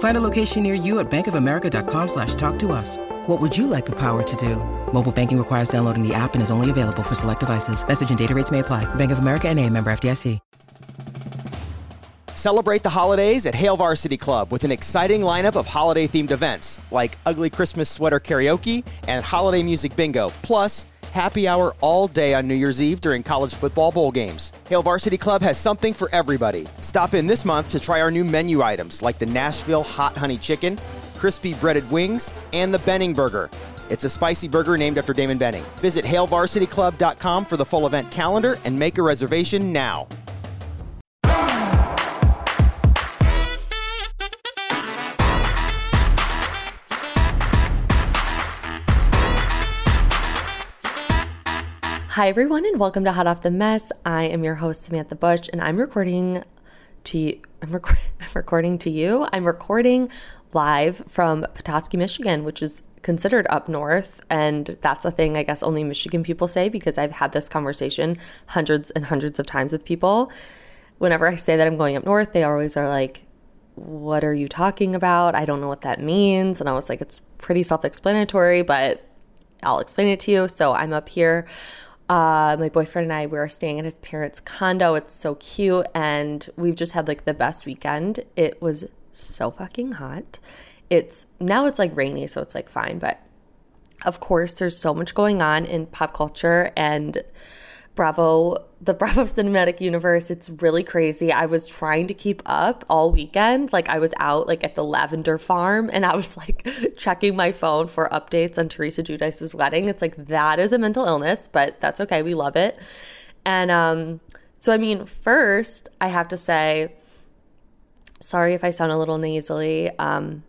Find a location near you at bankofamerica.com slash talk to us. What would you like the power to do? Mobile banking requires downloading the app and is only available for select devices. Message and data rates may apply. Bank of America and a member FDIC. Celebrate the holidays at Hail Varsity Club with an exciting lineup of holiday themed events like Ugly Christmas Sweater Karaoke and Holiday Music Bingo, plus happy hour all day on New Year's Eve during college football bowl games. Hail Varsity Club has something for everybody. Stop in this month to try our new menu items like the Nashville Hot Honey Chicken, crispy breaded wings, and the Benning Burger. It's a spicy burger named after Damon Benning. Visit HailVarsityClub.com for the full event calendar and make a reservation now. Hi, everyone, and welcome to Hot Off the Mess. I am your host, Samantha Bush, and I'm recording to you. I'm, rec- I'm recording to you. I'm recording live from Petoskey, Michigan, which is considered up north. And that's a thing I guess only Michigan people say because I've had this conversation hundreds and hundreds of times with people. Whenever I say that I'm going up north, they always are like, What are you talking about? I don't know what that means. And I was like, It's pretty self explanatory, but I'll explain it to you. So I'm up here uh, my boyfriend and I we are staying at his parents' condo. It's so cute, and we've just had like the best weekend. It was so fucking hot. It's now it's like rainy, so it's like fine, but of course, there's so much going on in pop culture and Bravo, the Bravo cinematic universe. It's really crazy. I was trying to keep up all weekend. Like I was out like at the lavender farm and I was like checking my phone for updates on Teresa Giudice's wedding. It's like that is a mental illness, but that's okay. We love it. And um so I mean, first I have to say sorry if I sound a little nasally. Um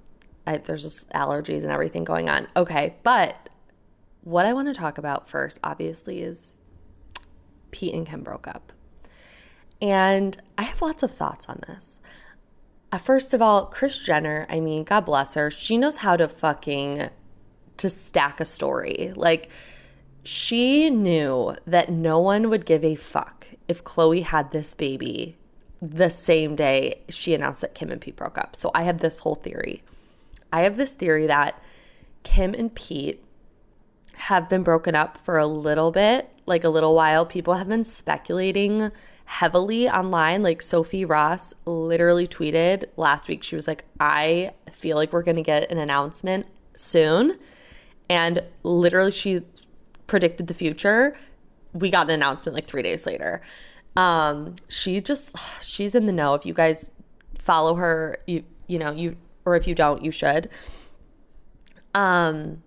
I, there's just allergies and everything going on. Okay, but what I want to talk about first obviously is Pete and Kim broke up. And I have lots of thoughts on this. Uh, first of all, Kris Jenner, I mean, God bless her, she knows how to fucking to stack a story. Like she knew that no one would give a fuck if Khloe had this baby the same day she announced that Kim and Pete broke up. So I have this whole theory. I have this theory that Kim and Pete have been broken up for a little bit, like a little while. People have been speculating heavily online. Like Sophie Ross literally tweeted last week, she was like, I feel like we're going to get an announcement soon. And literally, she predicted the future. We got an announcement like three days later. Um, she just, she's in the know. If you guys follow her, you, you know, you, or if you don't, you should. Um,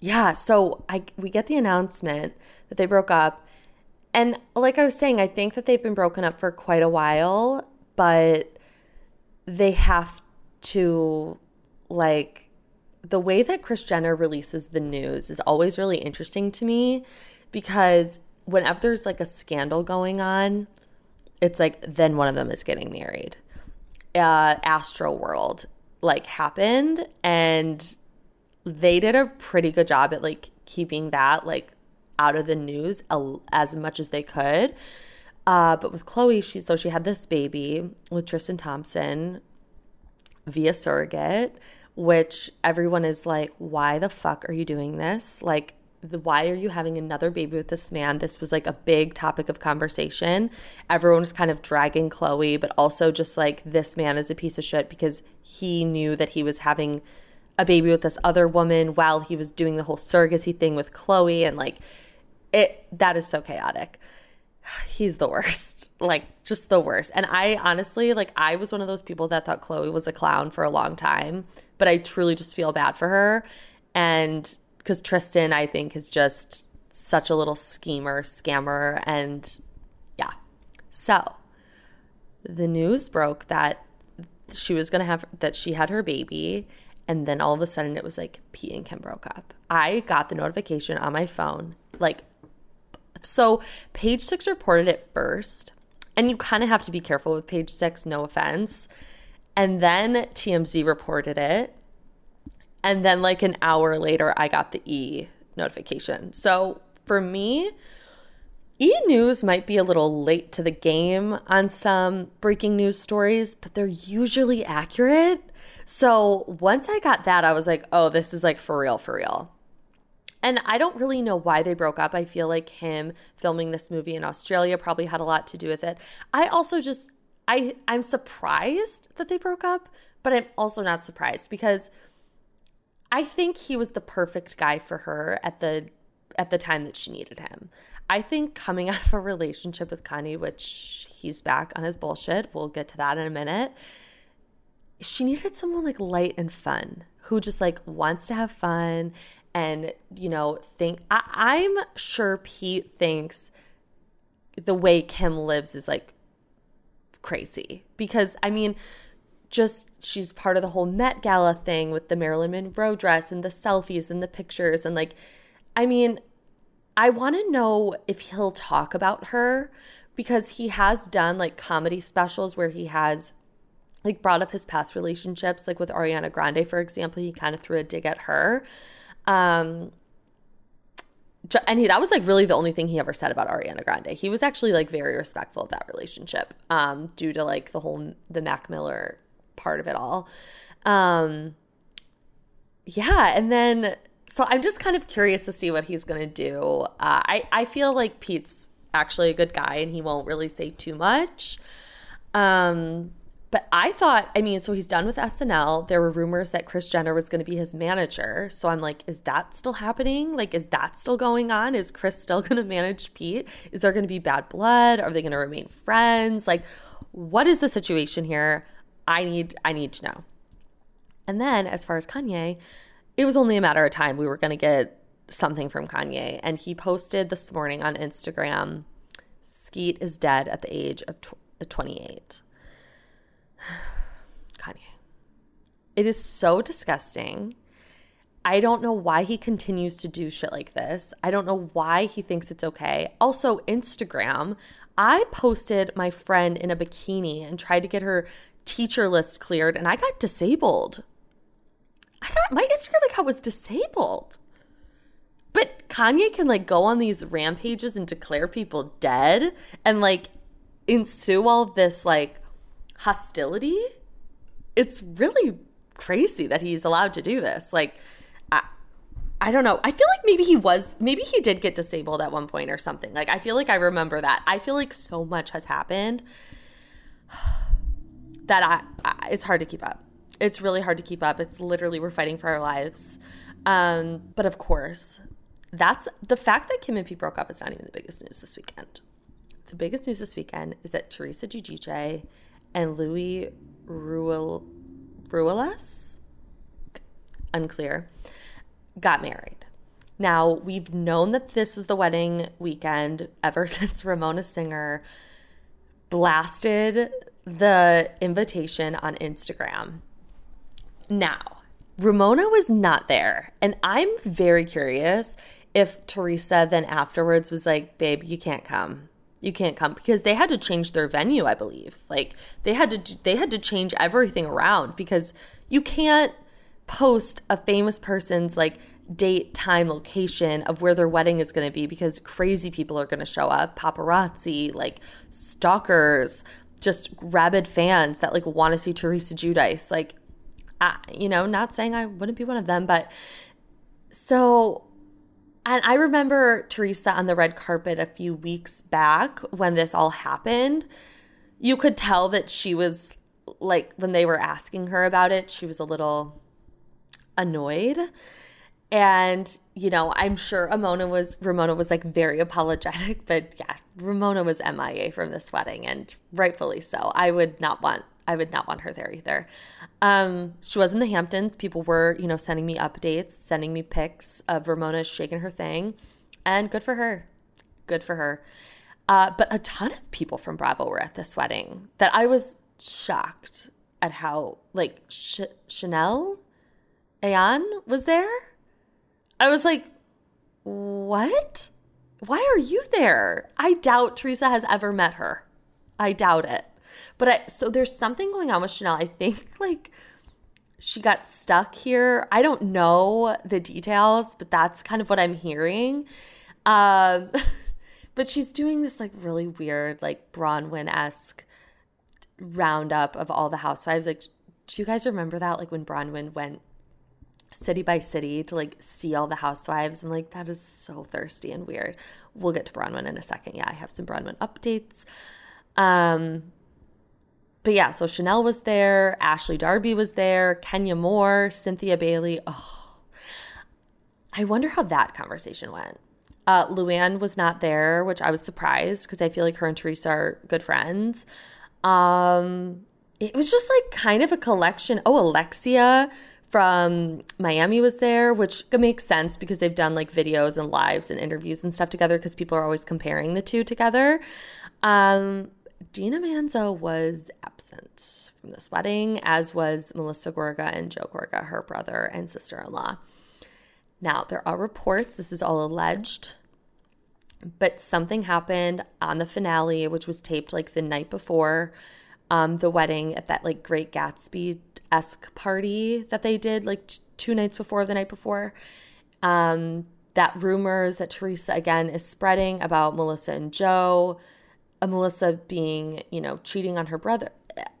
yeah, so I we get the announcement that they broke up. And like I was saying, I think that they've been broken up for quite a while, but they have to like the way that Kris Jenner releases the news is always really interesting to me because whenever there's like a scandal going on, it's like then one of them is getting married. Uh Astroworld like happened and they did a pretty good job at like keeping that like out of the news as much as they could. Uh, but with Khloe, she so she had this baby with Tristan Thompson via surrogate, which everyone is like, why the fuck are you doing this? Like, the, why are you having another baby with this man? This was like a big topic of conversation. Everyone was kind of dragging Khloe, but also just like this man is a piece of shit because he knew that he was having a baby with this other woman while he was doing the whole surrogacy thing with Khloe and like it that is so chaotic. he's the worst. Like just the worst. And I honestly, like I was one of those people that thought khloe was a clown for a long time, but I truly just feel bad for her. And cuz Tristan I think is just such a little schemer, scammer and yeah. So, the news broke that she was to have that she had her baby and then all of a sudden it was like Pete and Kim broke up. I got the notification on my phone like so page six reported it first, and you kind of have to be careful with page six, no offense. And then TMZ reported it. And then, like an hour later, I got the E notification. So for me, E News might be a little late to the game on some breaking news stories, but they're usually accurate. So once I got that, I was like, oh, this is like for real, for real. And I don't really know why they broke up. I feel like him filming this movie in Australia probably had a lot to do with it. I also just I I'm surprised that they broke up, but I'm also not surprised because I think he was the perfect guy for her at the at the time that she needed him. I think coming out of a relationship with Kanye, which he's back on his bullshit, we'll get to that in a minute. She needed someone like light and fun who just like wants to have fun and you know think I, i'm sure pete thinks the way kim lives is like crazy. Because i mean just she's part of the whole met gala thing with the marilyn monroe dress and the selfies and the pictures and like i mean i want to know if he'll talk about her because he has done like comedy specials where he has like brought up his past relationships like with ariana grande for example. He kind of threw a dig at her um, and he, that was like really the only thing he ever said about Ariana Grande. He was actually like very respectful of that relationship, um, due to like the whole the Mac Miller part of it all. Um, yeah, and then so I'm just kind of curious to see what he's gonna do. Uh, I I feel like Pete's actually a good guy, and he won't really say too much. Um, but I thought, I mean, so he's done with SNL. There were rumors that Kris Jenner was going to be his manager. So I'm like, is that still happening? Like, is that still going on? Is Kris still going to manage Pete? Is there going to be bad blood? Are they going to remain friends? Like, what is the situation here? I need I need to know. And then as far as Kanye, it was only a matter of time we were going to get something from Kanye. And he posted this morning on Instagram, Skeet is dead at the age of 28. Kanye. It is so disgusting. I don't know why he continues to do shit like this. I don't know why he thinks it's okay. Also, Instagram. I posted my friend in a bikini and tried to get her teacher list cleared, and I got disabled. I got my Instagram account was disabled. But Kanye can like go on these rampages and declare people dead and like ensue all this like hostility. It's really crazy that he's allowed to do this. Like, I, I don't know. I feel like maybe he was, maybe he did get disabled at one point or something. Like, I feel like I remember that. I feel like so much has happened that I, I it's hard to keep up. It's really hard to keep up. It's literally we're fighting for our lives. Um, but of course, that's the fact that Kim and Pete broke up is not even the biggest news this weekend. The biggest news this weekend is that Teresa Giudice and Louis Ruel, Ruelas, unclear, got married. Now, we've known that this was the wedding weekend ever since Ramona Singer blasted the invitation on Instagram. Now, Ramona was not there, and I'm very curious if Teresa then afterwards was like, babe, you can't come you can't come because they had to change their venue i believe. Like they had to they had to change everything around because you can't post a famous person's like date time location of where their wedding is going to be because crazy people are going to show up. Paparazzi like stalkers just rabid fans that like want to see teresa giudice like I, you know not saying i wouldn't be one of them but so and I remember Teresa on the red carpet a few weeks back when this all happened. You could tell that she was like, when they were asking her about it, she was a little annoyed. And, you know, I'm sure Ramona was Ramona was like very apologetic, but yeah, Ramona was MIA from this wedding and rightfully so. I would not want I would not want her there either. Um, she was in the Hamptons. People were, you know, sending me updates, sending me pics of Ramona shaking her thing, and good for her. Good for her. Uh, but a ton of people from Bravo were at this wedding that I was shocked at how, like, Ch- Chanel Ayan was there. I was like, what? Why are you there? I doubt Teresa has ever met her. I doubt it. But I, so there's something going on with Chanel. I think like she got stuck here. I don't know the details, but that's kind of what I'm hearing. Um, but she's doing this like really weird, like Braunwyn esque roundup of all the housewives. Like, do you guys remember that? Like when Braunwyn went city by city to like see all the housewives. I'm like, that is so thirsty and weird. We'll get to Braunwyn in a second. Yeah, I have some Braunwyn updates. Um, but yeah, so Chanel was there, Ashley Darby was there, Kenya Moore, Cynthia Bailey. Oh, I wonder how that conversation went. Uh, Luann was not there, which I was surprised because I feel like her and Teresa are good friends. Um, it was just like kind of a collection. Oh, Alexia from Miami was there, which makes sense because they've done like videos and lives and interviews and stuff together because people are always comparing the two together. Um, Dina Manzo was absent from this wedding, as was Melissa Gorga and Joe Gorga, her brother and sister in law. Now, there are reports, this is all alleged, but something happened on the finale, which was taped like the night before um, the wedding at that like Great Gatsby esque party that they did like t- two nights before the night before. Um, that rumors that Teresa again is spreading about Melissa and Joe Melissa being, you know, cheating on her brother.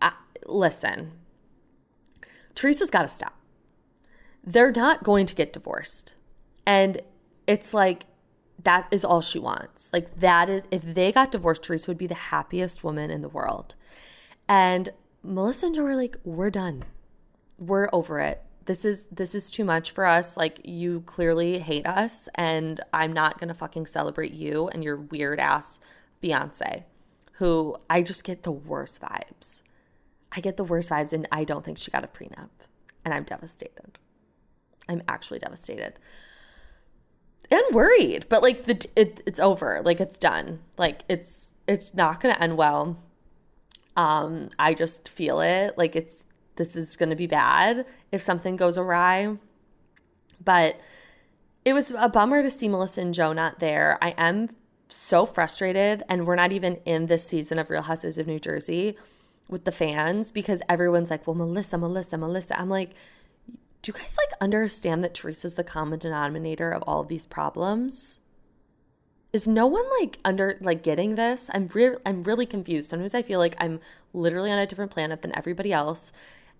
I, listen, Teresa's got to stop. They're not going to get divorced. And it's like, that is all she wants. Like, that is, if they got divorced, Teresa would be the happiest woman in the world. And Melissa and Joe are like, we're done. We're over it. This is this is too much for us. Like you clearly hate us and I'm not going to fucking celebrate you and your weird ass Beyonce who I just get the worst vibes. I get the worst vibes, and I don't think she got a prenup. And I'm devastated. I'm actually devastated and worried, but like the it, it's over. Like it's done. Like it's it's not to end well. Um, I just feel it. Like it's this is to be bad if something goes awry. But it was a bummer to see Melissa and Joe not there. I am so frustrated, and we're not even in this season of Real Houses of New Jersey with the fans because everyone's like, well, Melissa, Melissa, Melissa. I'm like, do you guys like understand that Teresa's the common denominator of all of these problems? Is no one like under like getting this? I'm real I'm really confused. Sometimes I feel like I'm literally on a different planet than everybody else.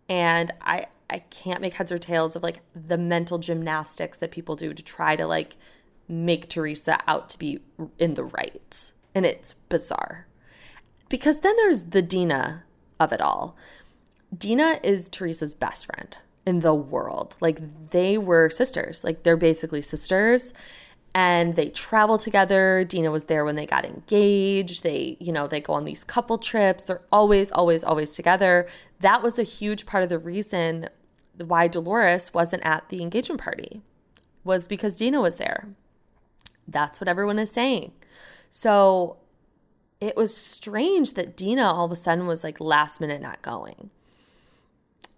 And I I can't make heads or tails of like the mental gymnastics that people do to try to like make Teresa out to be in the right. And it's bizarre. Because then there's the Dina of it all. Dina is Teresa's best friend in the world. Like they were sisters. Like they're basically sisters and they travel together. Dina was there when they got engaged. They, you know, they go on these couple trips. They're always always always together. That was a huge part of the reason why Dolores wasn't at the engagement party. Was because Dina was there. That's what everyone is saying. So it was strange that Dina all of a sudden was like last minute not going.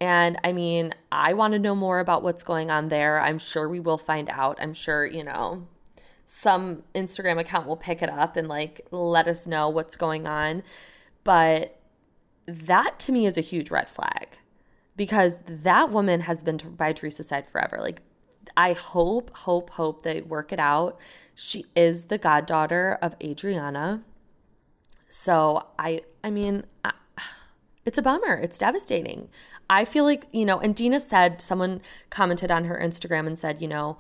And I mean, I want to know more about what's going on there. I'm sure we will find out. I'm sure, you know, some Instagram account will pick it up and like let us know what's going on. But that to me is a huge red flag because that woman has been by Teresa's side forever. Like, I hope, hope, hope they work it out. She is the goddaughter of Adriana. So I I mean, I, it's a bummer. It's devastating. I feel like, you know, and Dina said someone commented on her Instagram and said, you know,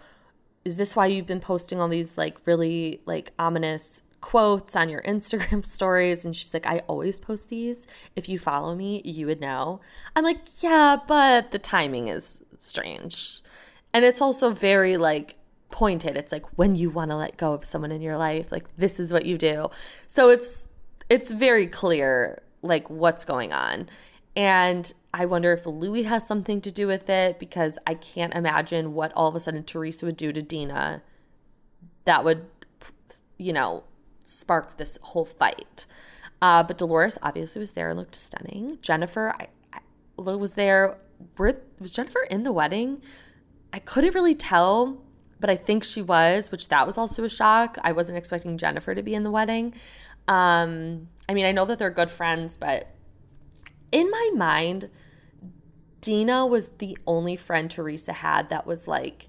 is this why you've been posting all these like really like ominous quotes on your Instagram stories? And she's like, I always post these. If you follow me, you would know. I'm like, yeah, but the timing is strange. And it's also very like pointed. It's like when you want to let go of someone in your life, like this is what you do. So it's it's very clear like what's going on. And I wonder if Louis has something to do with it because I can't imagine what all of a sudden Teresa would do to Dina that would, you know, spark this whole fight. Uh, but Dolores obviously was there and looked stunning. Jennifer I, I, was there. Were, was Jennifer in the wedding? I couldn't really tell, but I think she was, which that was also a shock. I wasn't expecting Jennifer to be in the wedding. Um, I mean, I know that they're good friends, but in my mind, Dina was the only friend Teresa had that was like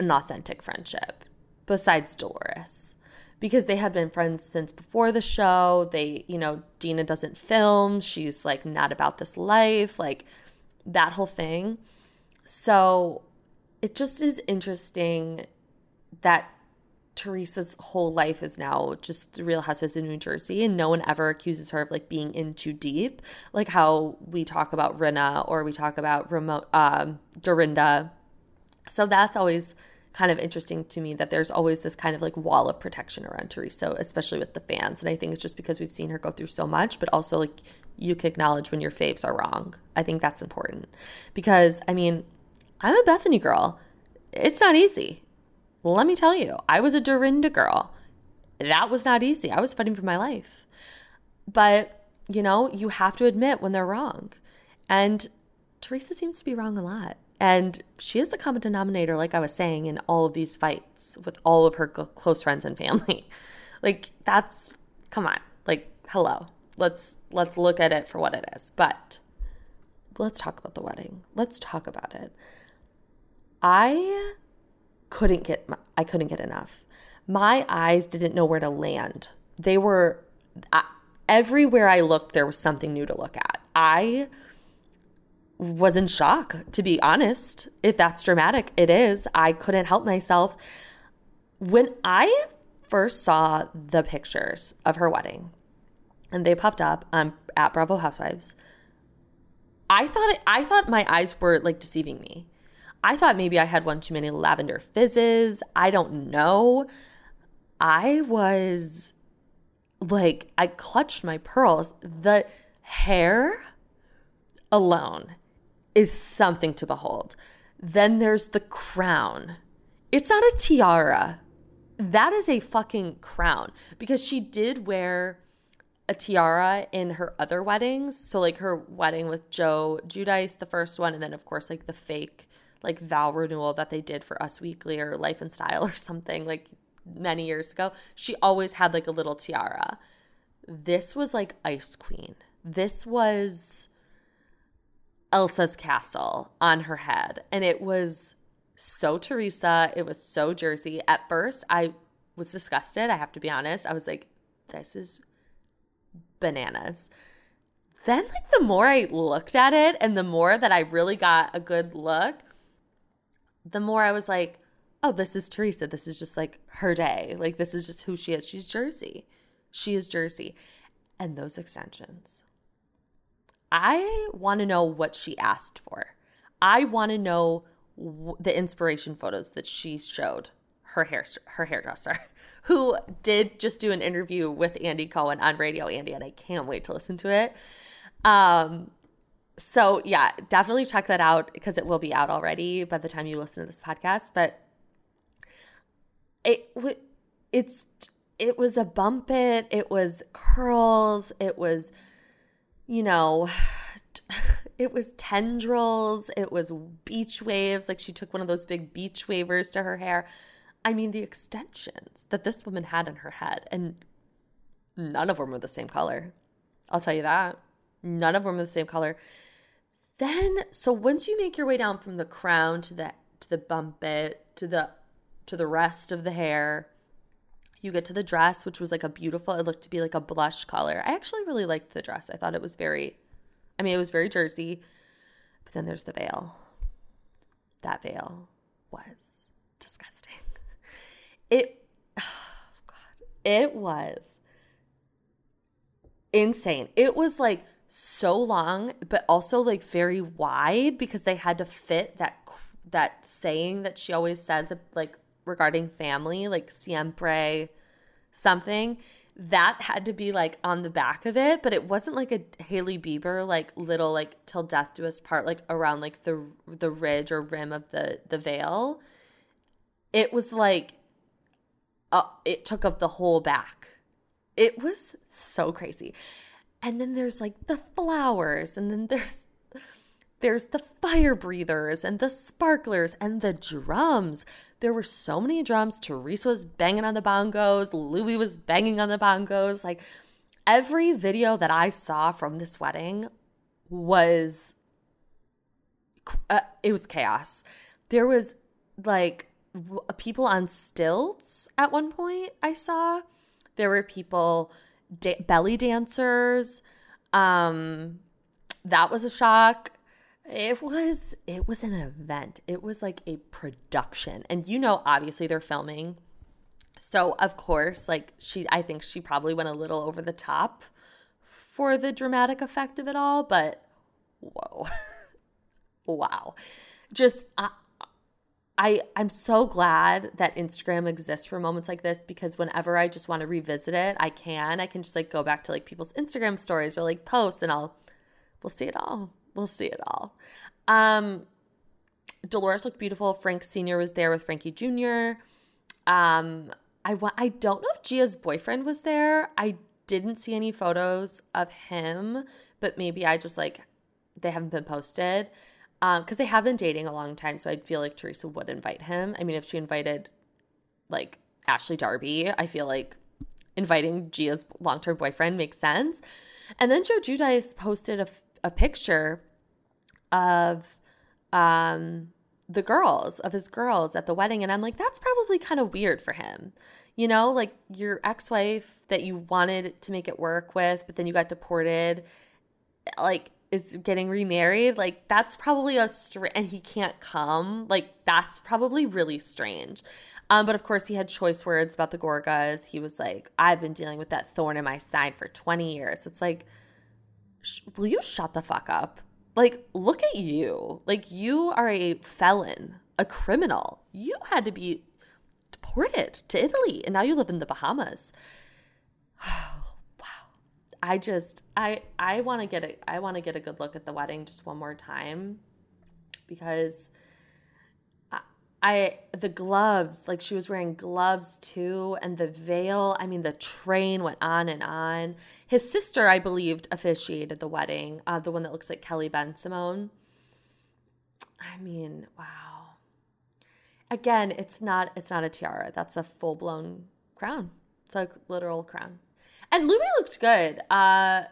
an authentic friendship besides Dolores because they had been friends since before the show. They, you know, Dina doesn't film. She's like not about this life, like that whole thing. So it just is interesting that Teresa's whole life is now just the Real Housewives of New Jersey, and no one ever accuses her of like being in too deep, like how we talk about Rinna or we talk about remote um, Dorinda. So that's always kind of interesting to me that there's always this kind of like wall of protection around Teresa, especially with the fans. And I think it's just because we've seen her go through so much, but also like you can acknowledge when your faves are wrong. I think that's important because I mean, I'm a Bethany girl. It's not easy let me tell you, I was a Dorinda girl. That was not easy. I was fighting for my life. But, you know, you have to admit when they're wrong. And Teresa seems to be wrong a lot. And she is the common denominator, like I was saying, in all of these fights with all of her close friends and family. like that's come on. Like hello. Let's let's look at it for what it is. But let's talk about the wedding. Let's talk about it. I couldn't get I couldn't get enough. My eyes didn't know where to land. They were I, everywhere I looked there was something new to look at. I was in shock to be honest. If that's dramatic, it is. I couldn't help myself. When I first saw the pictures of her wedding and they popped up um, at Bravo Housewives, I thought it, I thought my eyes were like deceiving me. I thought maybe I had one too many lavender fizzes. I don't know. I was like, I clutched my pearls. The hair alone is something to behold. Then there's the crown. It's not a tiara. That is a fucking crown because she did wear a tiara in her other weddings. So, like her wedding with Joe Giudice, the first one, and then, of course, like the fake like vow renewal that they did for Us Weekly or Life and Style or something like many years ago, she always had like a little tiara. This was like Ice Queen. This was Elsa's castle on her head. And it was so Teresa. It was so Jersey. At first, I was disgusted. I have to be honest. I was like, this is bananas. Then, like, the more I looked at it and the more that I really got a good look, the more I was like, oh, this is Teresa. This is just like her day. Like, this is just who she is. She's Jersey. She is Jersey. And those extensions. I want to know what she asked for. I want to know w- the inspiration photos that she showed her hair her hairdresser, who did just do an interview with Andy Cohen on Radio Andy, and I can't wait to listen to it. Um, so yeah, definitely check that out because it will be out already by the time you listen to this podcast. But it it's it was a bump it, it was curls, it was you know, it was tendrils, it was beach waves. Like she took one of those big beach wavers to her hair. I mean, the extensions that this woman had in her head, and none of them were the same color. I'll tell you that. None of them were the same color. Then so once you make your way down from the crown to the to the bump it to the to the rest of the hair, you get to the dress, which was like a beautiful, it looked to be like a blush color. I actually really liked the dress. I thought it was very I mean, it was very Jersey. But then there's the veil. That veil was disgusting. It oh God. It was insane. It was like so long, but also like very wide because they had to fit that that saying that she always says like regarding family, like siempre something, that had to be like on the back of it, but it wasn't like a Hailey Bieber like little like till death do us part like around like the the ridge or rim of the the veil. It was like uh, it took up the whole back. It was so crazy. And then there's like the flowers and then there's there's the fire breathers and the sparklers and the drums. There were so many drums. Teresa was banging on the bongos. Louis was banging on the bongos. Like every video that I saw from this wedding was, uh, it was chaos. There was like people on stilts at one point, I saw. There were people, da- belly dancers. Um, that was a shock it was it was an event. It was like a production. And you know obviously they're filming. So of course, like she I think she probably went a little over the top for the dramatic effect of it all, but whoa. wow. Just I, I I'm so glad that Instagram exists for moments like this because whenever I just want to revisit it, I can. I can just like go back to like people's Instagram stories or like posts and I'll we'll see it all we'll see it all. Um, Dolores looked beautiful. Frank Sr. was there with Frankie Jr. Um, I, I don't know if Gia's boyfriend was there. I didn't see any photos of him, but maybe I just like, they haven't been posted because um, they have been dating a long time. So I'd feel like Teresa would invite him. I mean, if she invited like Ashley Darby, I feel like inviting Gia's long term boyfriend makes sense. And then Joe Giudice posted a, a picture of um, the girls, of his girls at the wedding. And I'm like, that's probably kind of weird for him. You know, like your ex wife that you wanted to make it work with, but then you got deported, like, is getting remarried. Like, that's probably a str- and he can't come. Like, that's probably really strange. Um, but of course, he had choice words about the Gorgas. He was like, I've been dealing with that thorn in my side for 20 years. It's like, sh- will you shut the fuck up? Like, look at you. Like, you are a felon, a criminal. You had to be deported to Italy, and now you live in the Bahamas. I just, I, I want to get a, I want to get a good look at the wedding just one more time because I the gloves, like she was wearing gloves too, and the veil. I mean, the train went on and on. His sister, I believed, officiated the wedding. Uh, the one that looks like Kelly Bensimon. I mean, wow. Again, it's not it's not a tiara. That's a full blown crown. It's a literal crown. And Louis looked good. Uh,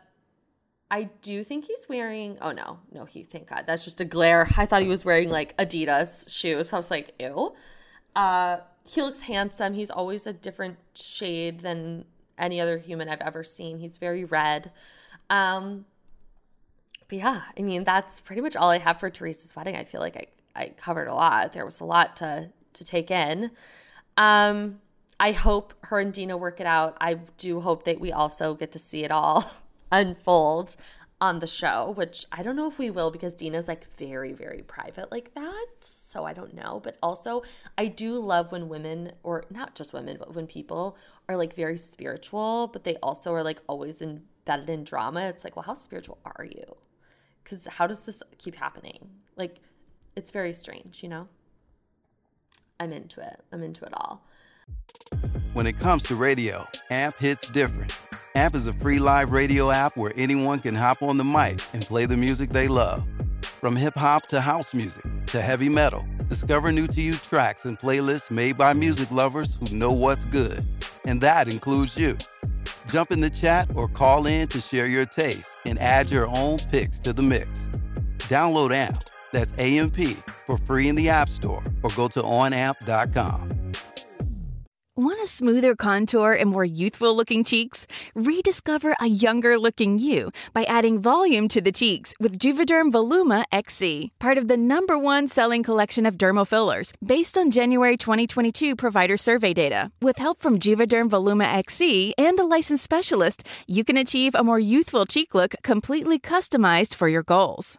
I do think he's wearing. Oh no, no, he. Thank God, that's just a glare. I thought he was wearing like Adidas shoes. I was like, ew. Uh, he looks handsome. He's always a different shade than any other human I've ever seen. He's very red. Um, but yeah, I mean that's pretty much all I have for Teresa's wedding. I feel like I I covered a lot. There was a lot to to take in. Um, I hope her and Dina work it out. I do hope that we also get to see it all. unfold on the show, which I don't know if we will because Dina's like very, very private like that. So I don't know. But also, I do love when women, or not just women, but when people are like very spiritual, but they also are like always embedded in drama. It's like, well, how spiritual are you? Because how does this keep happening? Like, it's very strange, you know? I'm into it. I'm into it all. When it comes to radio, AMP hits different. AMP is a free live radio app where anyone can hop on the mic and play the music they love. From hip hop to house music to heavy metal, discover new to you tracks and playlists made by music lovers who know what's good. And that includes you. Jump in the chat or call in to share your taste and add your own picks to the mix. Download AMP, that's AMP, for free in the App Store or go to onamp.com. Want a smoother contour and more youthful looking cheeks? Rediscover a younger looking you by adding volume to the cheeks with Juvederm Voluma XC, part of the number one selling collection of dermal fillers based on January 2022 provider survey data. With help from Juvederm Voluma XC and a licensed specialist, you can achieve a more youthful cheek look completely customized for your goals.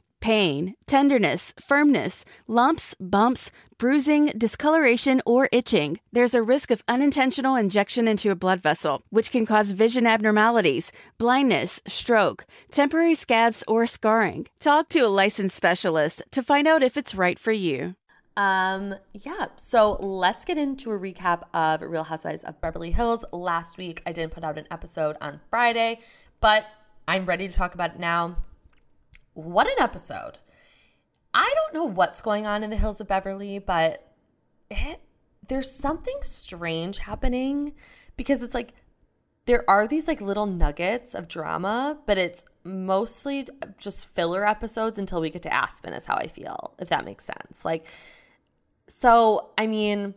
pain, tenderness, firmness, lumps, bumps, bruising, discoloration, or itching. There's a risk of unintentional injection into a blood vessel, which can cause vision abnormalities, blindness, stroke, temporary scabs, or scarring. Talk to a licensed specialist to find out if it's right for you. Um, yeah. So let's get into a recap of Real Housewives of Beverly Hills. Last week I didn't put out an episode on Friday, but I'm ready to talk about it now. What an episode. I don't know what's going on in the Hills of Beverly, but it, there's something strange happening because it's like there are these like little nuggets of drama, but it's mostly just filler episodes until we get to Aspen, is how I feel, if that makes sense. Like, so, I mean,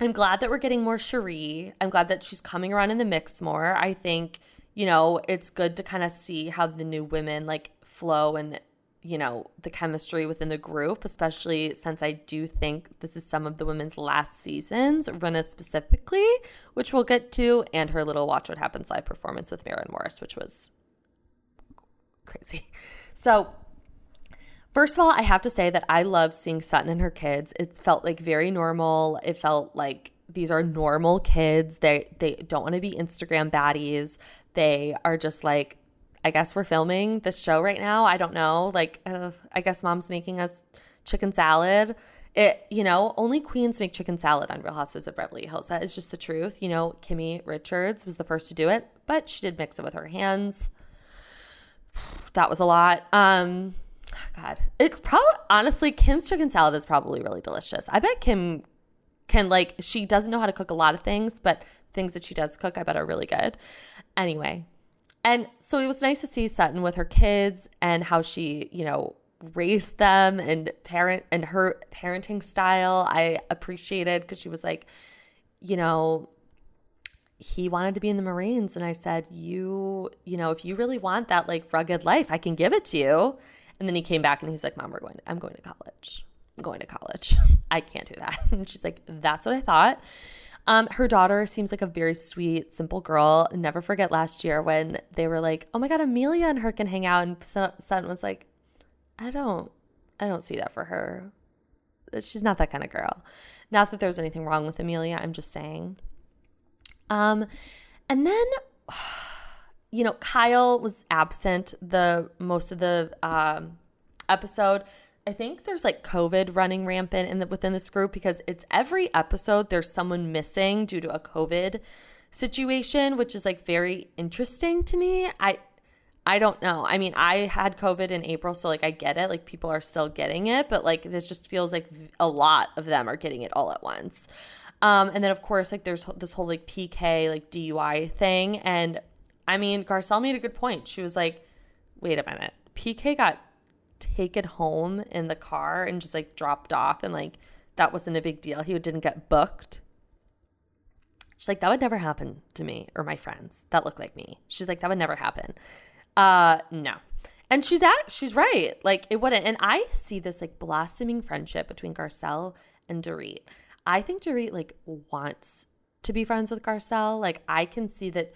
I'm glad that we're getting more Sheree. I'm glad that she's coming around in the mix more. I think, you know, it's good to kind of see how the new women like flow and you know, the chemistry within the group, especially since I do think this is some of the women's last seasons, Rinna specifically, which we'll get to, and her little Watch What Happens live performance with Maren Morris, which was crazy. So, first of all, I have to say that I love seeing Sutton and her kids. It felt like very normal. It felt like these are normal kids. They they don't want to be Instagram baddies. They are just like I guess we're filming this show right now. I don't know. Like, uh, I guess mom's making us chicken salad. It, you know, only queens make chicken salad on Real Housewives of Beverly Hills. That is just the truth. You know, Kimmy Richards was the first to do it, but she did mix it with her hands. That was a lot. Um, God, it's probably honestly Kim's chicken salad is probably really delicious. I bet Kim can like she doesn't know how to cook a lot of things, but things that she does cook, I bet are really good. Anyway, and so it was nice to see Sutton with her kids and how she, you know, raised them and parent and her parenting style. I appreciated because she was like, you know, he wanted to be in the Marines. And I said, you, you know, if you really want that like rugged life, I can give it to you. And then he came back and he's like, Mom, we're going, to, I'm going to college. I'm going to college. I can't do that. And she's like, That's what I thought. Um, her daughter seems like a very sweet, simple girl. Never forget last year when they were like, "Oh my god, Amelia and her can hang out," and Sutton was like, "I don't, I don't see that for her. She's not that kind of girl." Not that there's anything wrong with Amelia. I'm just saying. Um, and then, you know, Kyle was absent the most of the um, episode. I think there's like COVID running rampant in the, within this group because it's every episode there's someone missing due to a COVID situation, which is like very interesting to me. I I don't know. I mean, I had COVID in April, so like I get it. Like people are still getting it, but like this just feels like a lot of them are getting it all at once. Um, and then of course, like there's this whole like PK like DUI thing, and I mean, Garcelle made a good point. She was like, "Wait a minute, PK got taken home in the car and just like dropped off and like that wasn't a big deal. He didn't get booked. She's like, that would never happen to me or my friends that look like me. She's like, that would never happen. Uh, no. And she's at, she's right. Like it wouldn't. And I see this like blossoming friendship between Garcelle and Dorit. I think Dorit like wants to be friends with Garcelle. Like I can see that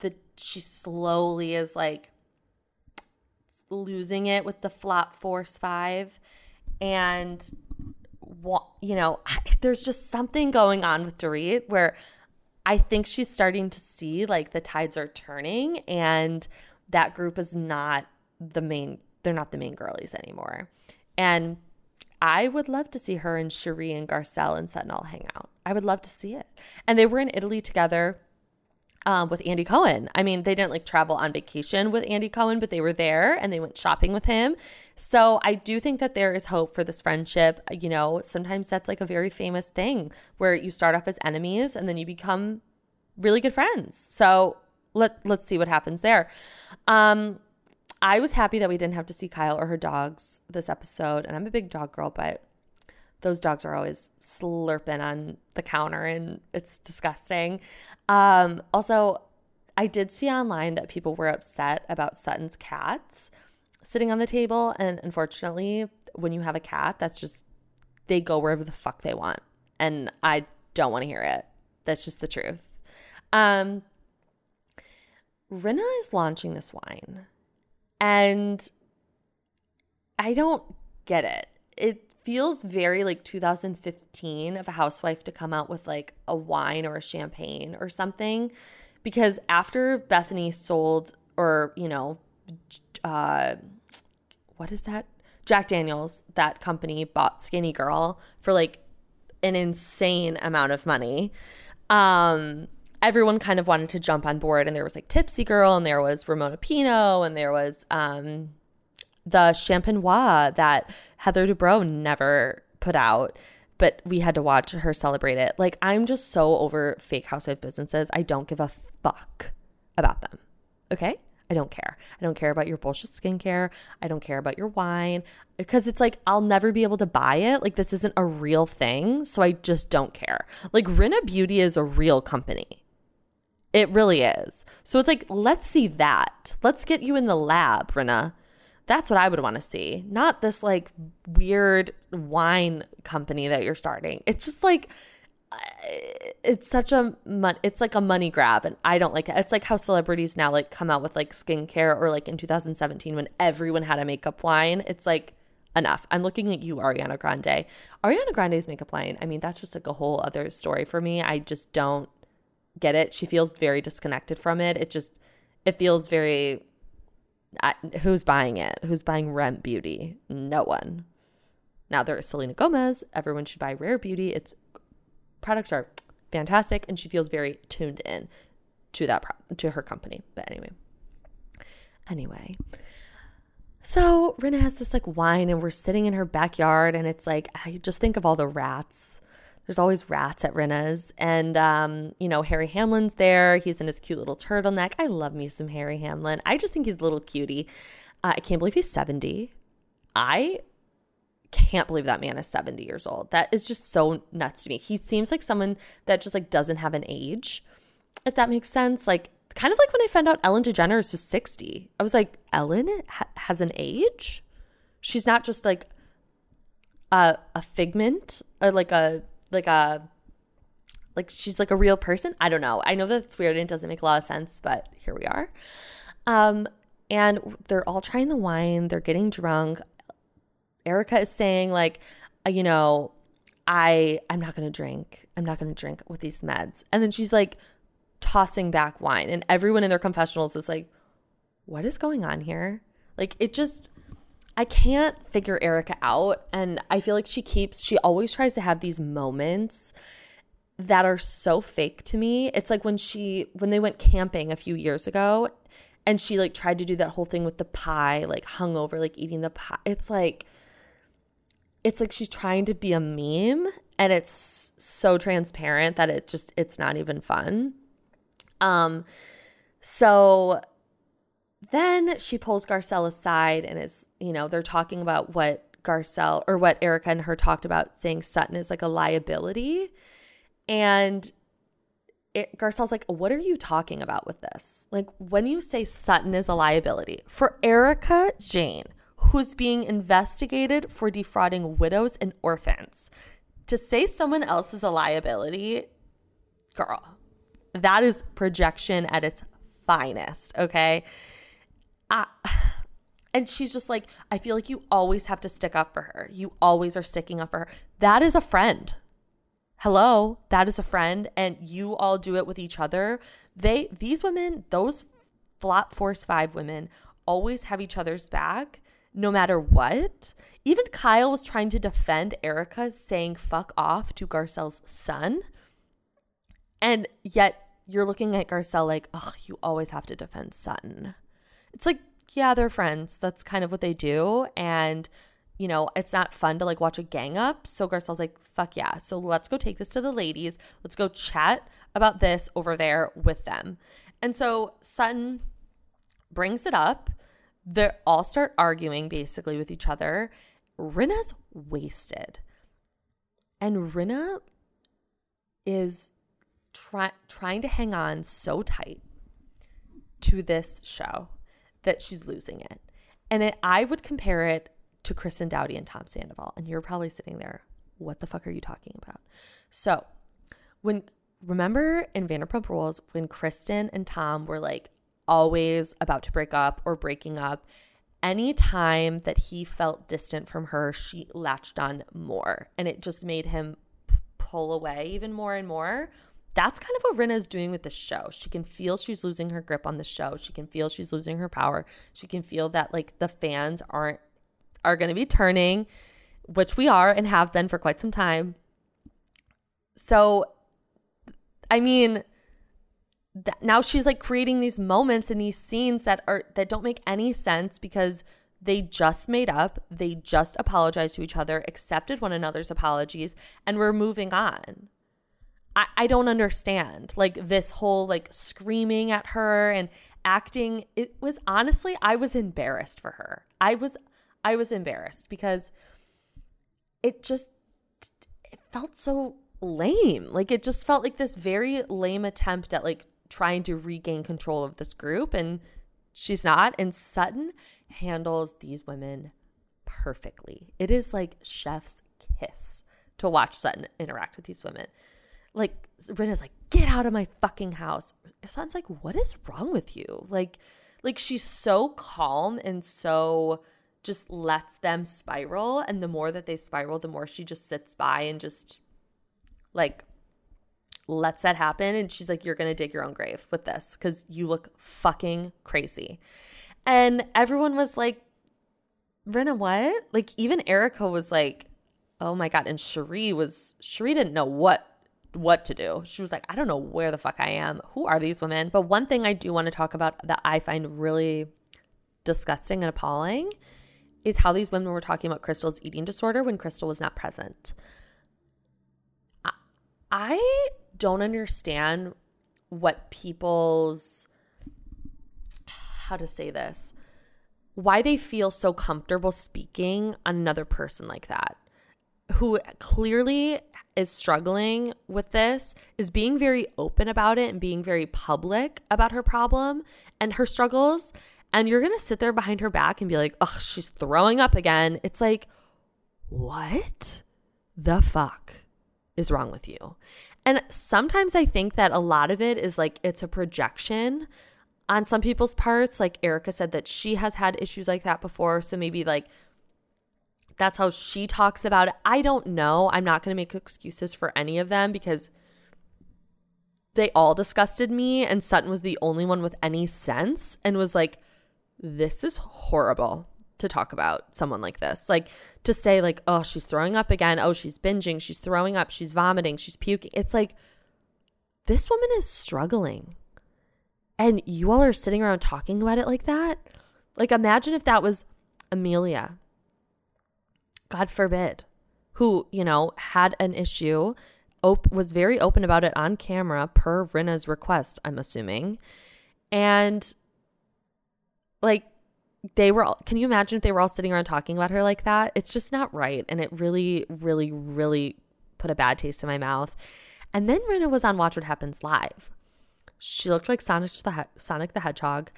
that she slowly is like losing it with the flop force five. And, you know, there's just something going on with Dorit where I think she's starting to see like the tides are turning and that group is not the main, they're not the main girlies anymore. And I would love to see her and Sheree and Garcelle and all hang out. I would love to see it. And they were in Italy together. Um, with Andy Cohen. I mean, they didn't like travel on vacation with Andy Cohen, but they were there and they went shopping with him. So I do think that there is hope for this friendship. You know, sometimes that's like a very famous thing where you start off as enemies and then you become really good friends. So let let's see what happens there. Um, I was happy that we didn't have to see Kyle or her dogs this episode, and I'm a big dog girl, but those dogs are always slurping on the counter and it's disgusting. Um, also, I did see online that people were upset about Sutton's cats sitting on the table. And unfortunately, when you have a cat, that's just, they go wherever the fuck they want. And I don't want to hear it. That's just the truth. Um, Rinna is launching this wine. And I don't get it. It feels very like 2015 of a housewife to come out with like a wine or a champagne or something. Because after Bethany sold or you know uh what is that? Jack Daniels that company bought Skinny Girl for like an insane amount of money. Um everyone kind of wanted to jump on board and there was like Tipsy Girl and there was Ramona Pinot and there was um the champenois that Heather Dubrow never put out, but we had to watch her celebrate it. Like, I'm just so over fake housewife businesses. I don't give a fuck about them. Okay? I don't care. I don't care about your bullshit skincare. I don't care about your wine because it's like I'll never be able to buy it. Like this isn't a real thing, so I just don't care. Like Rinna Beauty is a real company. It really is. So it's like let's see that. Let's get you in the lab, Rinna. That's what I would want to see. Not this like weird wine company that you're starting. It's just like uh, it's such a it's like a money grab and I don't like it. It's like how celebrities now like come out with like skincare or like in 2017 when everyone had a makeup line. It's like enough. I'm looking at you, Ariana Grande. Ariana Grande's makeup line, I mean, that's just like a whole other story for me. I just don't get it. She feels very disconnected from it. It just it feels very I, who's buying it? Who's buying Rinna Beauty? No one. Now there is Selena Gomez. Everyone should buy Rare Beauty. Its products are fantastic, and she feels very tuned in to that pro- to her company. But anyway, anyway. So Rinna has this like wine, and we're sitting in her backyard, and it's like I just think of all the rats there's always rats at Rinna's. And, um, you know, Harry Hamlin's there. He's in his cute little turtleneck. I love me some Harry Hamlin. I just think he's a little cutie. Uh, I can't believe he's 70. I can't believe that man is 70 years old. That is just so nuts to me. He seems like someone that just like doesn't have an age, if that makes sense. Like, kind of like when I found out Ellen DeGeneres was 60. I was like, Ellen ha- has an age? She's not just like a, a figment or like a like a like she's like a real person. I don't know. I know that's weird and it doesn't make a lot of sense, but here we are. Um, and they're all trying the wine. They're getting drunk. Erika is saying like, uh, you know, I I'm not gonna drink. I'm not gonna drink with these meds. And then she's like tossing back wine, and everyone in their confessionals is like, what is going on here? Like it just I can't figure Erika out. And I feel like she keeps, she always tries to have these moments that are so fake to me. It's like when she, when they went camping a few years ago and she like tried to do that whole thing with the pie, like hung over, like eating the pie. It's like, it's like she's trying to be a meme and it's so transparent that it just, it's not even fun. Um, so then she pulls Garcelle aside and is, you know, they're talking about what Garcelle or what Erika and her talked about saying Sutton is like a liability. And it, Garcelle's like, what are you talking about with this? Like, when you say Sutton is a liability for Erika Jayne, who's being investigated for defrauding widows and orphans, to say someone else is a liability, girl, that is projection at its finest, okay? And she's just like, I feel like you always have to stick up for her. You always are sticking up for her. That is a friend. Hello, that is a friend, and you all do it with each other. They, these women, those Flop Force Five women, always have each other's back, no matter what. Even Kyle was trying to defend Erika saying "fuck off" to Garcelle's son, and yet you're looking at Garcelle like, oh, you always have to defend Sutton. It's like, yeah, they're friends. That's kind of what they do. And, you know, it's not fun to like watch a gang up. So Garcelle's like, fuck yeah. So let's go take this to the ladies. Let's go chat about this over there with them. And so Sutton brings it up. They all start arguing basically with each other. Rinna's wasted. And Rinna is try- trying to hang on so tight to this show that she's losing it. And it, I would compare it to Kristen Doute and Tom Sandoval. And you're probably sitting there, what the fuck are you talking about? So, when remember in Vanderpump Rules when Kristen and Tom were like always about to break up or breaking up, any time that he felt distant from her, she latched on more. And it just made him pull away even more and more that's kind of what Rinna is doing with the show. She can feel she's losing her grip on the show. She can feel she's losing her power. She can feel that like the fans aren't are going to be turning, which we are and have been for quite some time. So I mean now she's like creating these moments and these scenes that are that don't make any sense because they just made up, they just apologized to each other, accepted one another's apologies, and we're moving on. I, I don't understand like this whole like screaming at her and acting. It was honestly i was embarrassed for her. I was i was embarrassed because it just it felt so lame. Like it just felt like this very lame attempt at like trying to regain control of this group and she's not. And sutton handles these women perfectly. It is like chef's kiss to watch sutton interact with these women like Rinna's like, get out of my fucking house. Sutton's like, what is wrong with you? Like, like she's so calm and so just lets them spiral. And the more that they spiral, the more she just sits by and just like lets that happen. And she's like, you're gonna dig your own grave with this because you look fucking crazy. And everyone was like, Rinna, what? Like even Erika was like, oh my god. And Sheree was Sheree didn't know what what to do. She was like, I don't know where the fuck I am. Who are these women? But one thing I do want to talk about that I find really disgusting and appalling is how these women were talking about Crystal's eating disorder when Crystal was not present. I, don't understand what people's how to say this why they feel so comfortable speaking another person like that who clearly is struggling with this is being very open about it and being very public about her problem and her struggles. And you're going to sit there behind her back and be like, oh, she's throwing up again. It's like, what the fuck is wrong with you? And sometimes I think that a lot of it is like it's a projection on some people's parts. Like Erika said that she has had issues like that before. So maybe like that's how she talks about it. I don't know. I'm not going to make excuses for any of them because they all disgusted me and Sutton was the only one with any sense and was like this is horrible to talk about someone like this. Like to say like oh she's throwing up again, oh she's binging, she's throwing up, she's vomiting, she's puking. It's like this woman is struggling. And you all are sitting around talking about it like that? Like imagine if that was Amelia God forbid, who, you know, had an issue, op- was very open about it on camera per Rinna's request, I'm assuming. And like they were all, can you imagine if they were all sitting around talking about her like that? It's just not right. And it really, really, really put a bad taste in my mouth. And then Rinna was on Watch What Happens Live. She looked like Sonic the, Sonic the Hedgehog.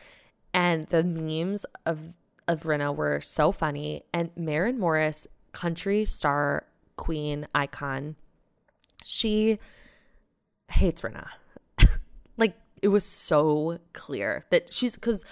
And the memes of, of Rinna were so funny. And Maren Morris country star queen icon, she hates Rinna. like it was so clear that she's because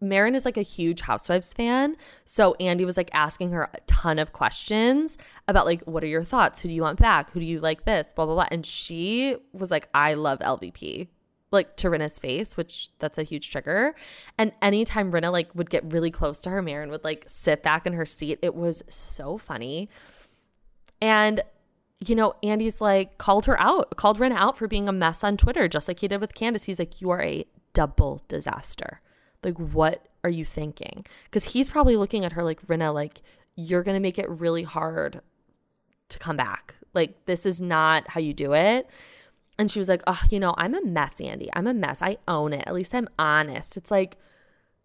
Maren is like a huge Housewives fan. So Andy was like asking her a ton of questions about like, what are your thoughts? Who do you want back? Who do you like this? Blah, blah, blah. And she was like, I love LVP like to Rinna's face, which that's a huge trigger. And anytime Rinna like would get really close to her, Maren would like sit back in her seat. It was so funny. And you know, Andy's like called her out, called Rinna out for being a mess on Twitter, just like he did with Candiace. He's like, you are a double disaster. Like, what are you thinking? Because he's probably looking at her like, Rinna, like, you're going to make it really hard to come back. Like, this is not how you do it. And she was like, oh, you know, I'm a mess, Andy. I'm a mess. I own it. At least I'm honest. It's like,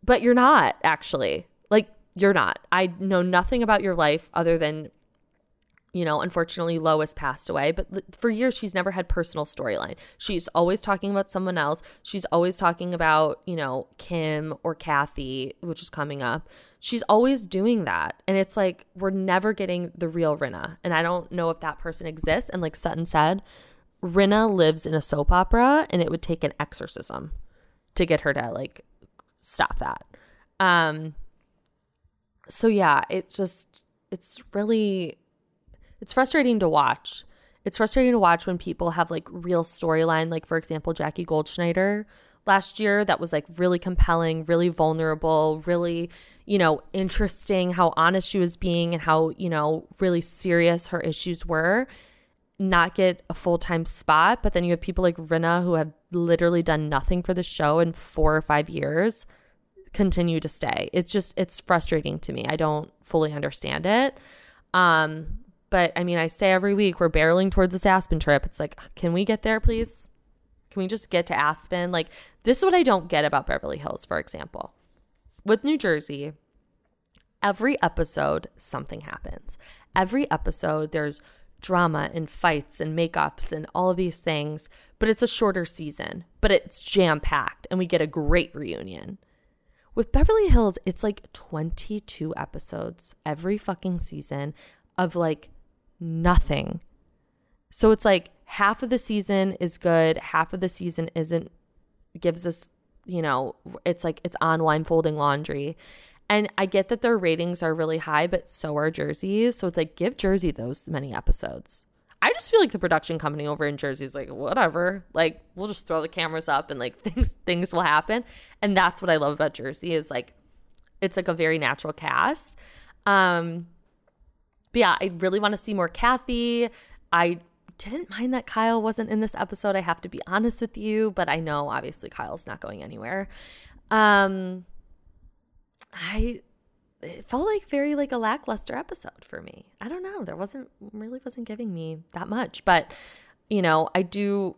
but you're not actually. Like, you're not. I know nothing about your life other than you know, unfortunately, Lois passed away, but for years, she's never had personal storyline. She's always talking about someone else. She's always talking about, you know, Kim or Kathy, which is coming up. She's always doing that. And it's like, we're never getting the real Rinna. And I don't know if that person exists. And like Sutton said, Rinna lives in a soap opera and it would take an exorcism to get her to like stop that. Um, so yeah, it's just, it's really it's frustrating to watch. It's frustrating to watch when people have like real storyline, like for example, Jackie Goldschneider last year that was like really compelling, really vulnerable, really, you know, interesting how honest she was being and how, you know, really serious her issues were. Not get a full time spot, but then you have people like Rinna who have literally done nothing for the show in four or five years continue to stay. It's just it's frustrating to me. I don't fully understand it. Um, but I mean, I say every week we're barreling towards this Aspen trip. It's like, can we get there, please? Can we just get to Aspen? Like, this is what I don't get about Beverly Hills, for example. With New Jersey, every episode, something happens. Every episode, there's drama and fights and makeups and all of these things, but it's a shorter season, but it's jam packed and we get a great reunion. With Beverly Hills, it's like 22 episodes every fucking season of like nothing. So it's like half of the season is good, half of the season isn't, gives us, you know, it's like it's on folding laundry. And I get that their ratings are really high, but so are Jersey's. So it's like, give Jersey those many episodes. I just feel like the production company over in Jersey is like, whatever. Like, we'll just throw the cameras up and like things things will happen. And that's what I love about Jersey is like it's like a very natural cast. Um but yeah, I really want to see more Kathy. I didn't mind that Kyle wasn't in this episode. I have to be honest with you, but I know obviously Kyle's not going anywhere. Um I it felt like very like a lackluster episode for me. I don't know. There wasn't really wasn't giving me that much, but you know, I do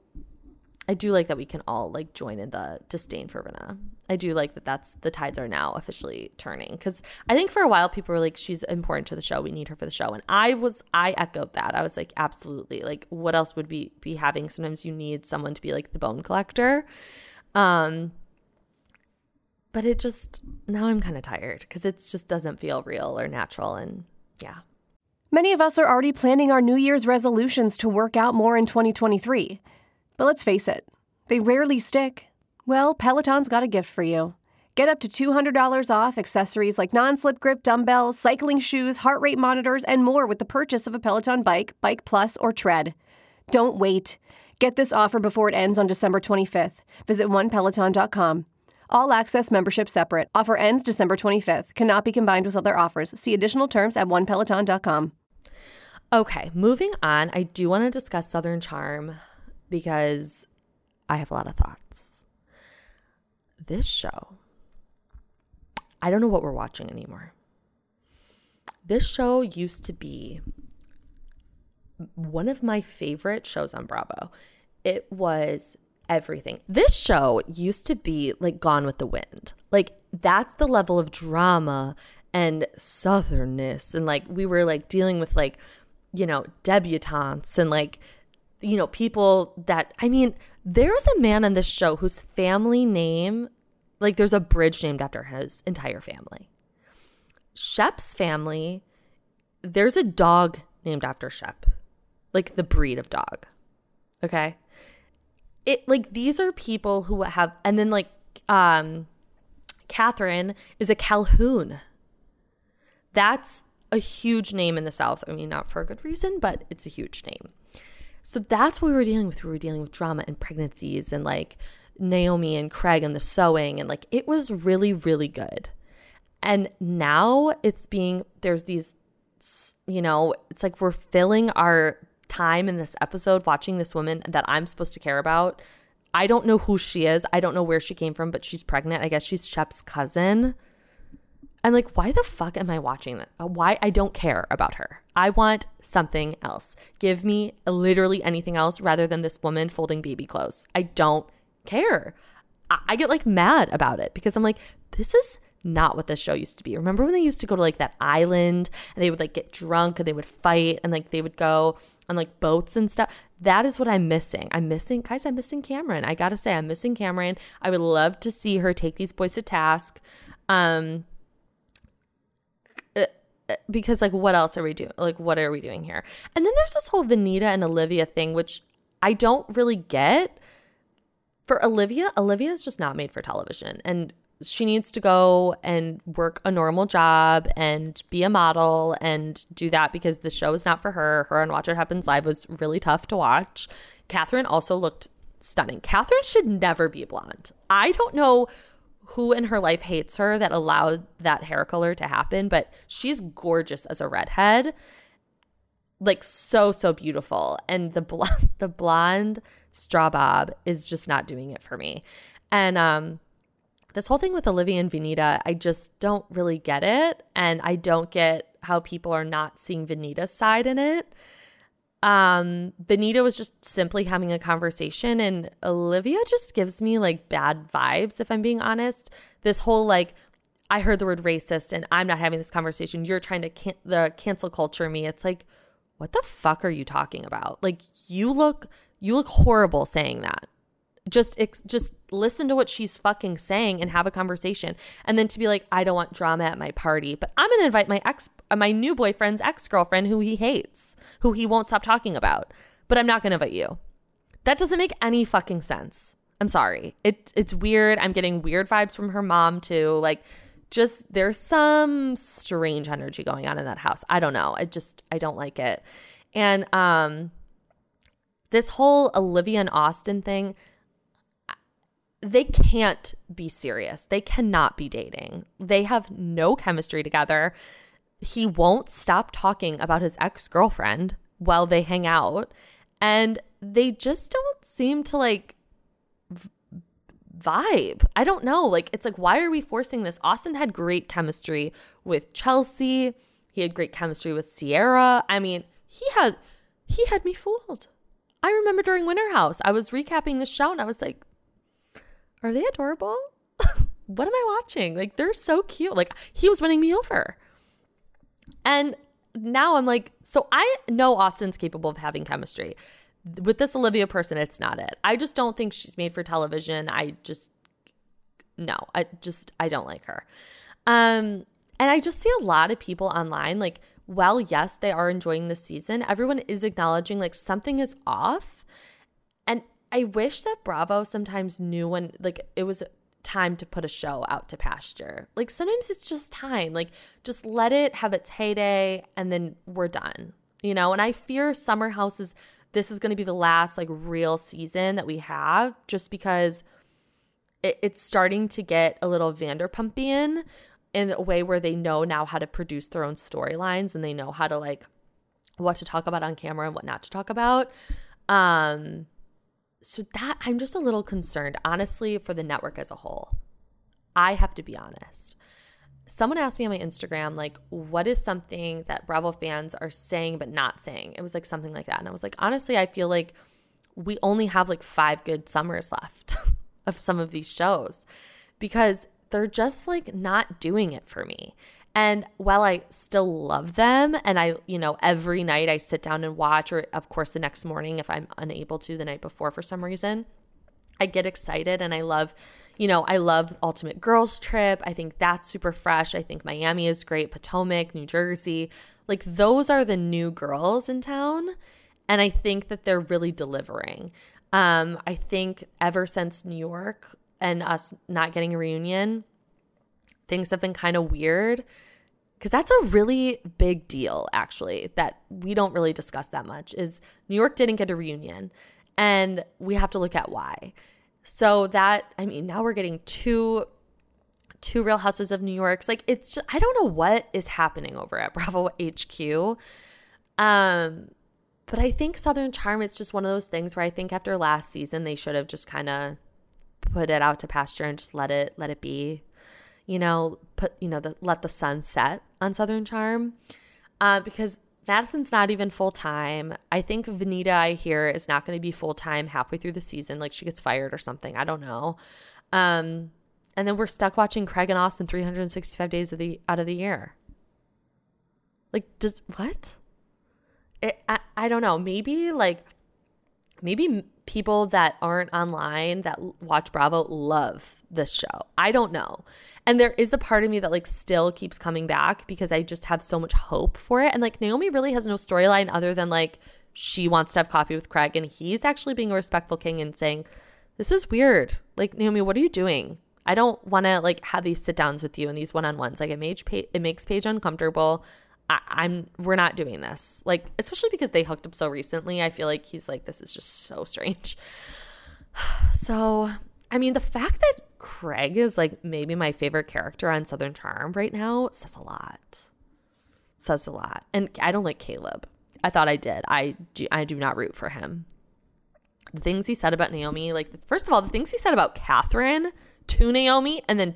I do like that we can all like join in the disdain for Rinna. I do like that that's the tides are now officially turning. Because I think for a while people were like she's important to the show. We need her for the show. And I was I echoed that. I was like absolutely. Like what else would we be having? Sometimes you need someone to be like the bone collector. Um but it just now I'm kind of tired because it just doesn't feel real or natural and yeah Many of us are already planning our New Year's resolutions to work out more in 2023 but let's face it, they rarely stick. Well, Peloton's got a gift for you. Get up to $200 off accessories like non slip grip dumbbells, cycling shoes, heart rate monitors, and more with the purchase of a Peloton bike, Bike Plus, or Tread. Don't wait. Get this offer before it ends on December 25th. Visit onepeloton.com. All access membership separate. Offer ends December 25th. Cannot be combined with other offers. See additional terms at onepeloton.com. Okay, moving on. I do want to discuss Southern Charm because I have a lot of thoughts. This show, I don't know what we're watching anymore. This show used to be one of my favorite shows on Bravo. It was everything. This show used to be like Gone with the Wind. Like that's the level of drama and southernness and like we were like dealing with like you know debutantes and like you know, people that, I mean, there's a man on this show whose family name, like, there's a bridge named after his entire family. Shep's family, there's a dog named after Shep, like the breed of dog. Okay. It, like, these are people who have, and then, like, um, Kathryn is a Calhoun. That's a huge name in the South. I mean, not for a good reason, but it's a huge name. So that's what we were dealing with. We were dealing with drama and pregnancies and like Naomi and Craig and the sewing. And like it was really, really good. And now it's being, there's these, you know, it's like we're filling our time in this episode watching this woman that I'm supposed to care about. I don't know who she is. I don't know where she came from, but she's pregnant. I guess she's Shep's cousin. I'm like, why the fuck am I watching that? Uh, why? I don't care about her. I want something else. Give me literally anything else rather than this woman folding baby clothes. I don't care. I, I get like mad about it because I'm like, this is not what this show used to be. Remember when they used to go to like that island and they would like get drunk and they would fight and like they would go on like boats and stuff? That is what I'm missing. I'm missing, guys, I'm missing Cameran. I gotta say, I'm missing Cameran. I would love to see her take these boys to task. Um, because like what else are we doing like what are we doing here and then there's this whole Venita and Olivia thing which I don't really get for Olivia Olivia is just not made for television and she needs to go and work a normal job and be a model and do that because the show is not for her. Her on Watch What Happens Live was really tough to watch. Kathryn also looked stunning. Kathryn should never be blonde. I don't know who in her life hates her that allowed that hair color to happen, but she's gorgeous as a redhead. Like so so beautiful. And the blonde the blonde straw bob is just not doing it for me. And um this whole thing with Olivia and Venita, I just don't really get it and I don't get how people are not seeing Venita's side in it um Venita was just simply having a conversation and Olivia just gives me like bad vibes if I'm being honest. This whole like I heard the word racist and I'm not having this conversation. You're trying to can- the cancel culture me. It's like what the fuck are you talking about? Like you look you look horrible saying that just just listen to what she's fucking saying and have a conversation. And then to be like i don't want drama at my party but i'm gonna invite my ex uh, my new boyfriend's ex-girlfriend who he hates who he won't stop talking about but i'm not gonna invite you. That doesn't make any fucking sense. I'm sorry. It, it's weird. I'm getting weird vibes from her mom too. Like just there's some strange energy going on in that house. I don't know. I just i don't like it. And um this whole olivia and austin thing they can't be serious. They cannot be dating. They have no chemistry together. He won't stop talking about his ex girlfriend while they hang out. And they just don't seem to like vibe. I don't know. Like, it's like, why are we forcing this? Austin had great chemistry with Chelsea. He had great chemistry with Ciara. I mean, he had he had me fooled. I remember during Winter House, I was recapping the show and I was like, are they adorable? what am I watching? Like, they're so cute. Like, he was winning me over. And now I'm like, so I know Austin's capable of having chemistry. With this Olivia person, it's not it. I just don't think she's made for television. I just, no, I just, I don't like her. Um, and I just see a lot of people online, like, well, yes, they are enjoying the season. Everyone is acknowledging like something is off. I wish that Bravo sometimes knew when like it was time to put a show out to pasture. Like sometimes it's just time. Like just let it have its heyday and then we're done. You know, and I fear Summer House is this is going to be the last like real season that we have just because it, it's starting to get a little Vanderpumpian in a way where they know now how to produce their own storylines and they know how to like what to talk about on camera and what not to talk about. Um so that I'm just a little concerned, honestly, for the network as a whole. I have to be honest. Someone asked me on my Instagram, like, what is something that Bravo fans are saying but not saying? It was like something like that. And I was like, honestly, I feel like we only have like five good summers left of some of these shows because they're just like not doing it for me. And while I still love them and I, you know, every night I sit down and watch, or of course the next morning if I'm unable to the night before for some reason, I get excited and I love, you know, I love Ultimate Girls Trip. I think that's super fresh. I think Miami is great, Potomac, New Jersey. Like those are the new girls in town. And I think that they're really delivering. Um, I think ever since New York and us not getting a reunion, things have been kind of weird because that's a really big deal actually that we don't really discuss that much is New York didn't get a reunion and we have to look at why. So that I mean now we're getting two two real houses of New York's like it's just I don't know what is happening over at Bravo HQ. Um but I think Southern Charm is just one of those things where I think after last season they should have just kind of put it out to pasture and just let it let it be. You know, put you know the let the sun set on Southern Charm, uh, because Madison's not even full time. I think Venita, I hear, is not going to be full time halfway through the season. Like she gets fired or something. I don't know. Um, and then we're stuck watching Craig and Austin 365 days of the out of the year. Like, does what? It, I, I don't know. Maybe like, maybe people that aren't online that watch Bravo love this show. I don't know. And there is a part of me that like still keeps coming back because I just have so much hope for it. And like Naomi really has no storyline other than like she wants to have coffee with Craig and he's actually being a respectful king and saying, This is weird. Like, Naomi, what are you doing? I don't want to like have these sit downs with you and these one on ones. Like it makes it makes Paige uncomfortable. I, am we're not doing this. Like especially because they hooked up so recently. I feel like he's like this is just so strange. So I mean, the fact that Craig is like maybe my favorite character on Southern Charm right now says a lot. Says a lot. And I don't like Caleb. I thought I did. I do, I do not root for him. The things he said about Naomi, like first of all, the things he said about Kathryn to Naomi and then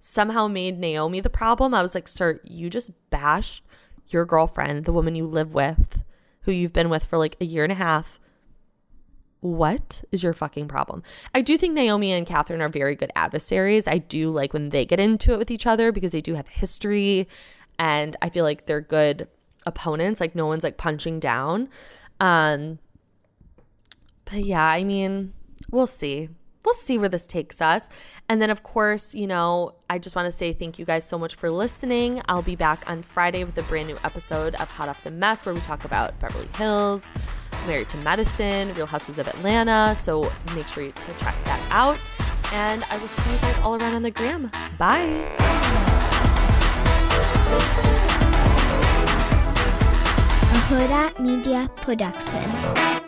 somehow made Naomi the problem. I was like, sir, you just bashed your girlfriend, the woman you live with, who you've been with for like a year and a half. What is your fucking problem? I do think Naomi and Kathryn are very good adversaries. I do like when they get into it with each other because they do have history and I feel like they're good opponents. Like no one's like punching down. Um but yeah, I mean, we'll see we'll see where this takes us. And then, of course, you know, I just want to say thank you guys so much for listening. I'll be back on Friday with a brand new episode of Hot Off the Mess where we talk about Beverly Hills, Married to Medicine, Real Houses of Atlanta. So make sure to check that out. And I will see you guys all around on the gram. Bye. A Hurrdat Media Production.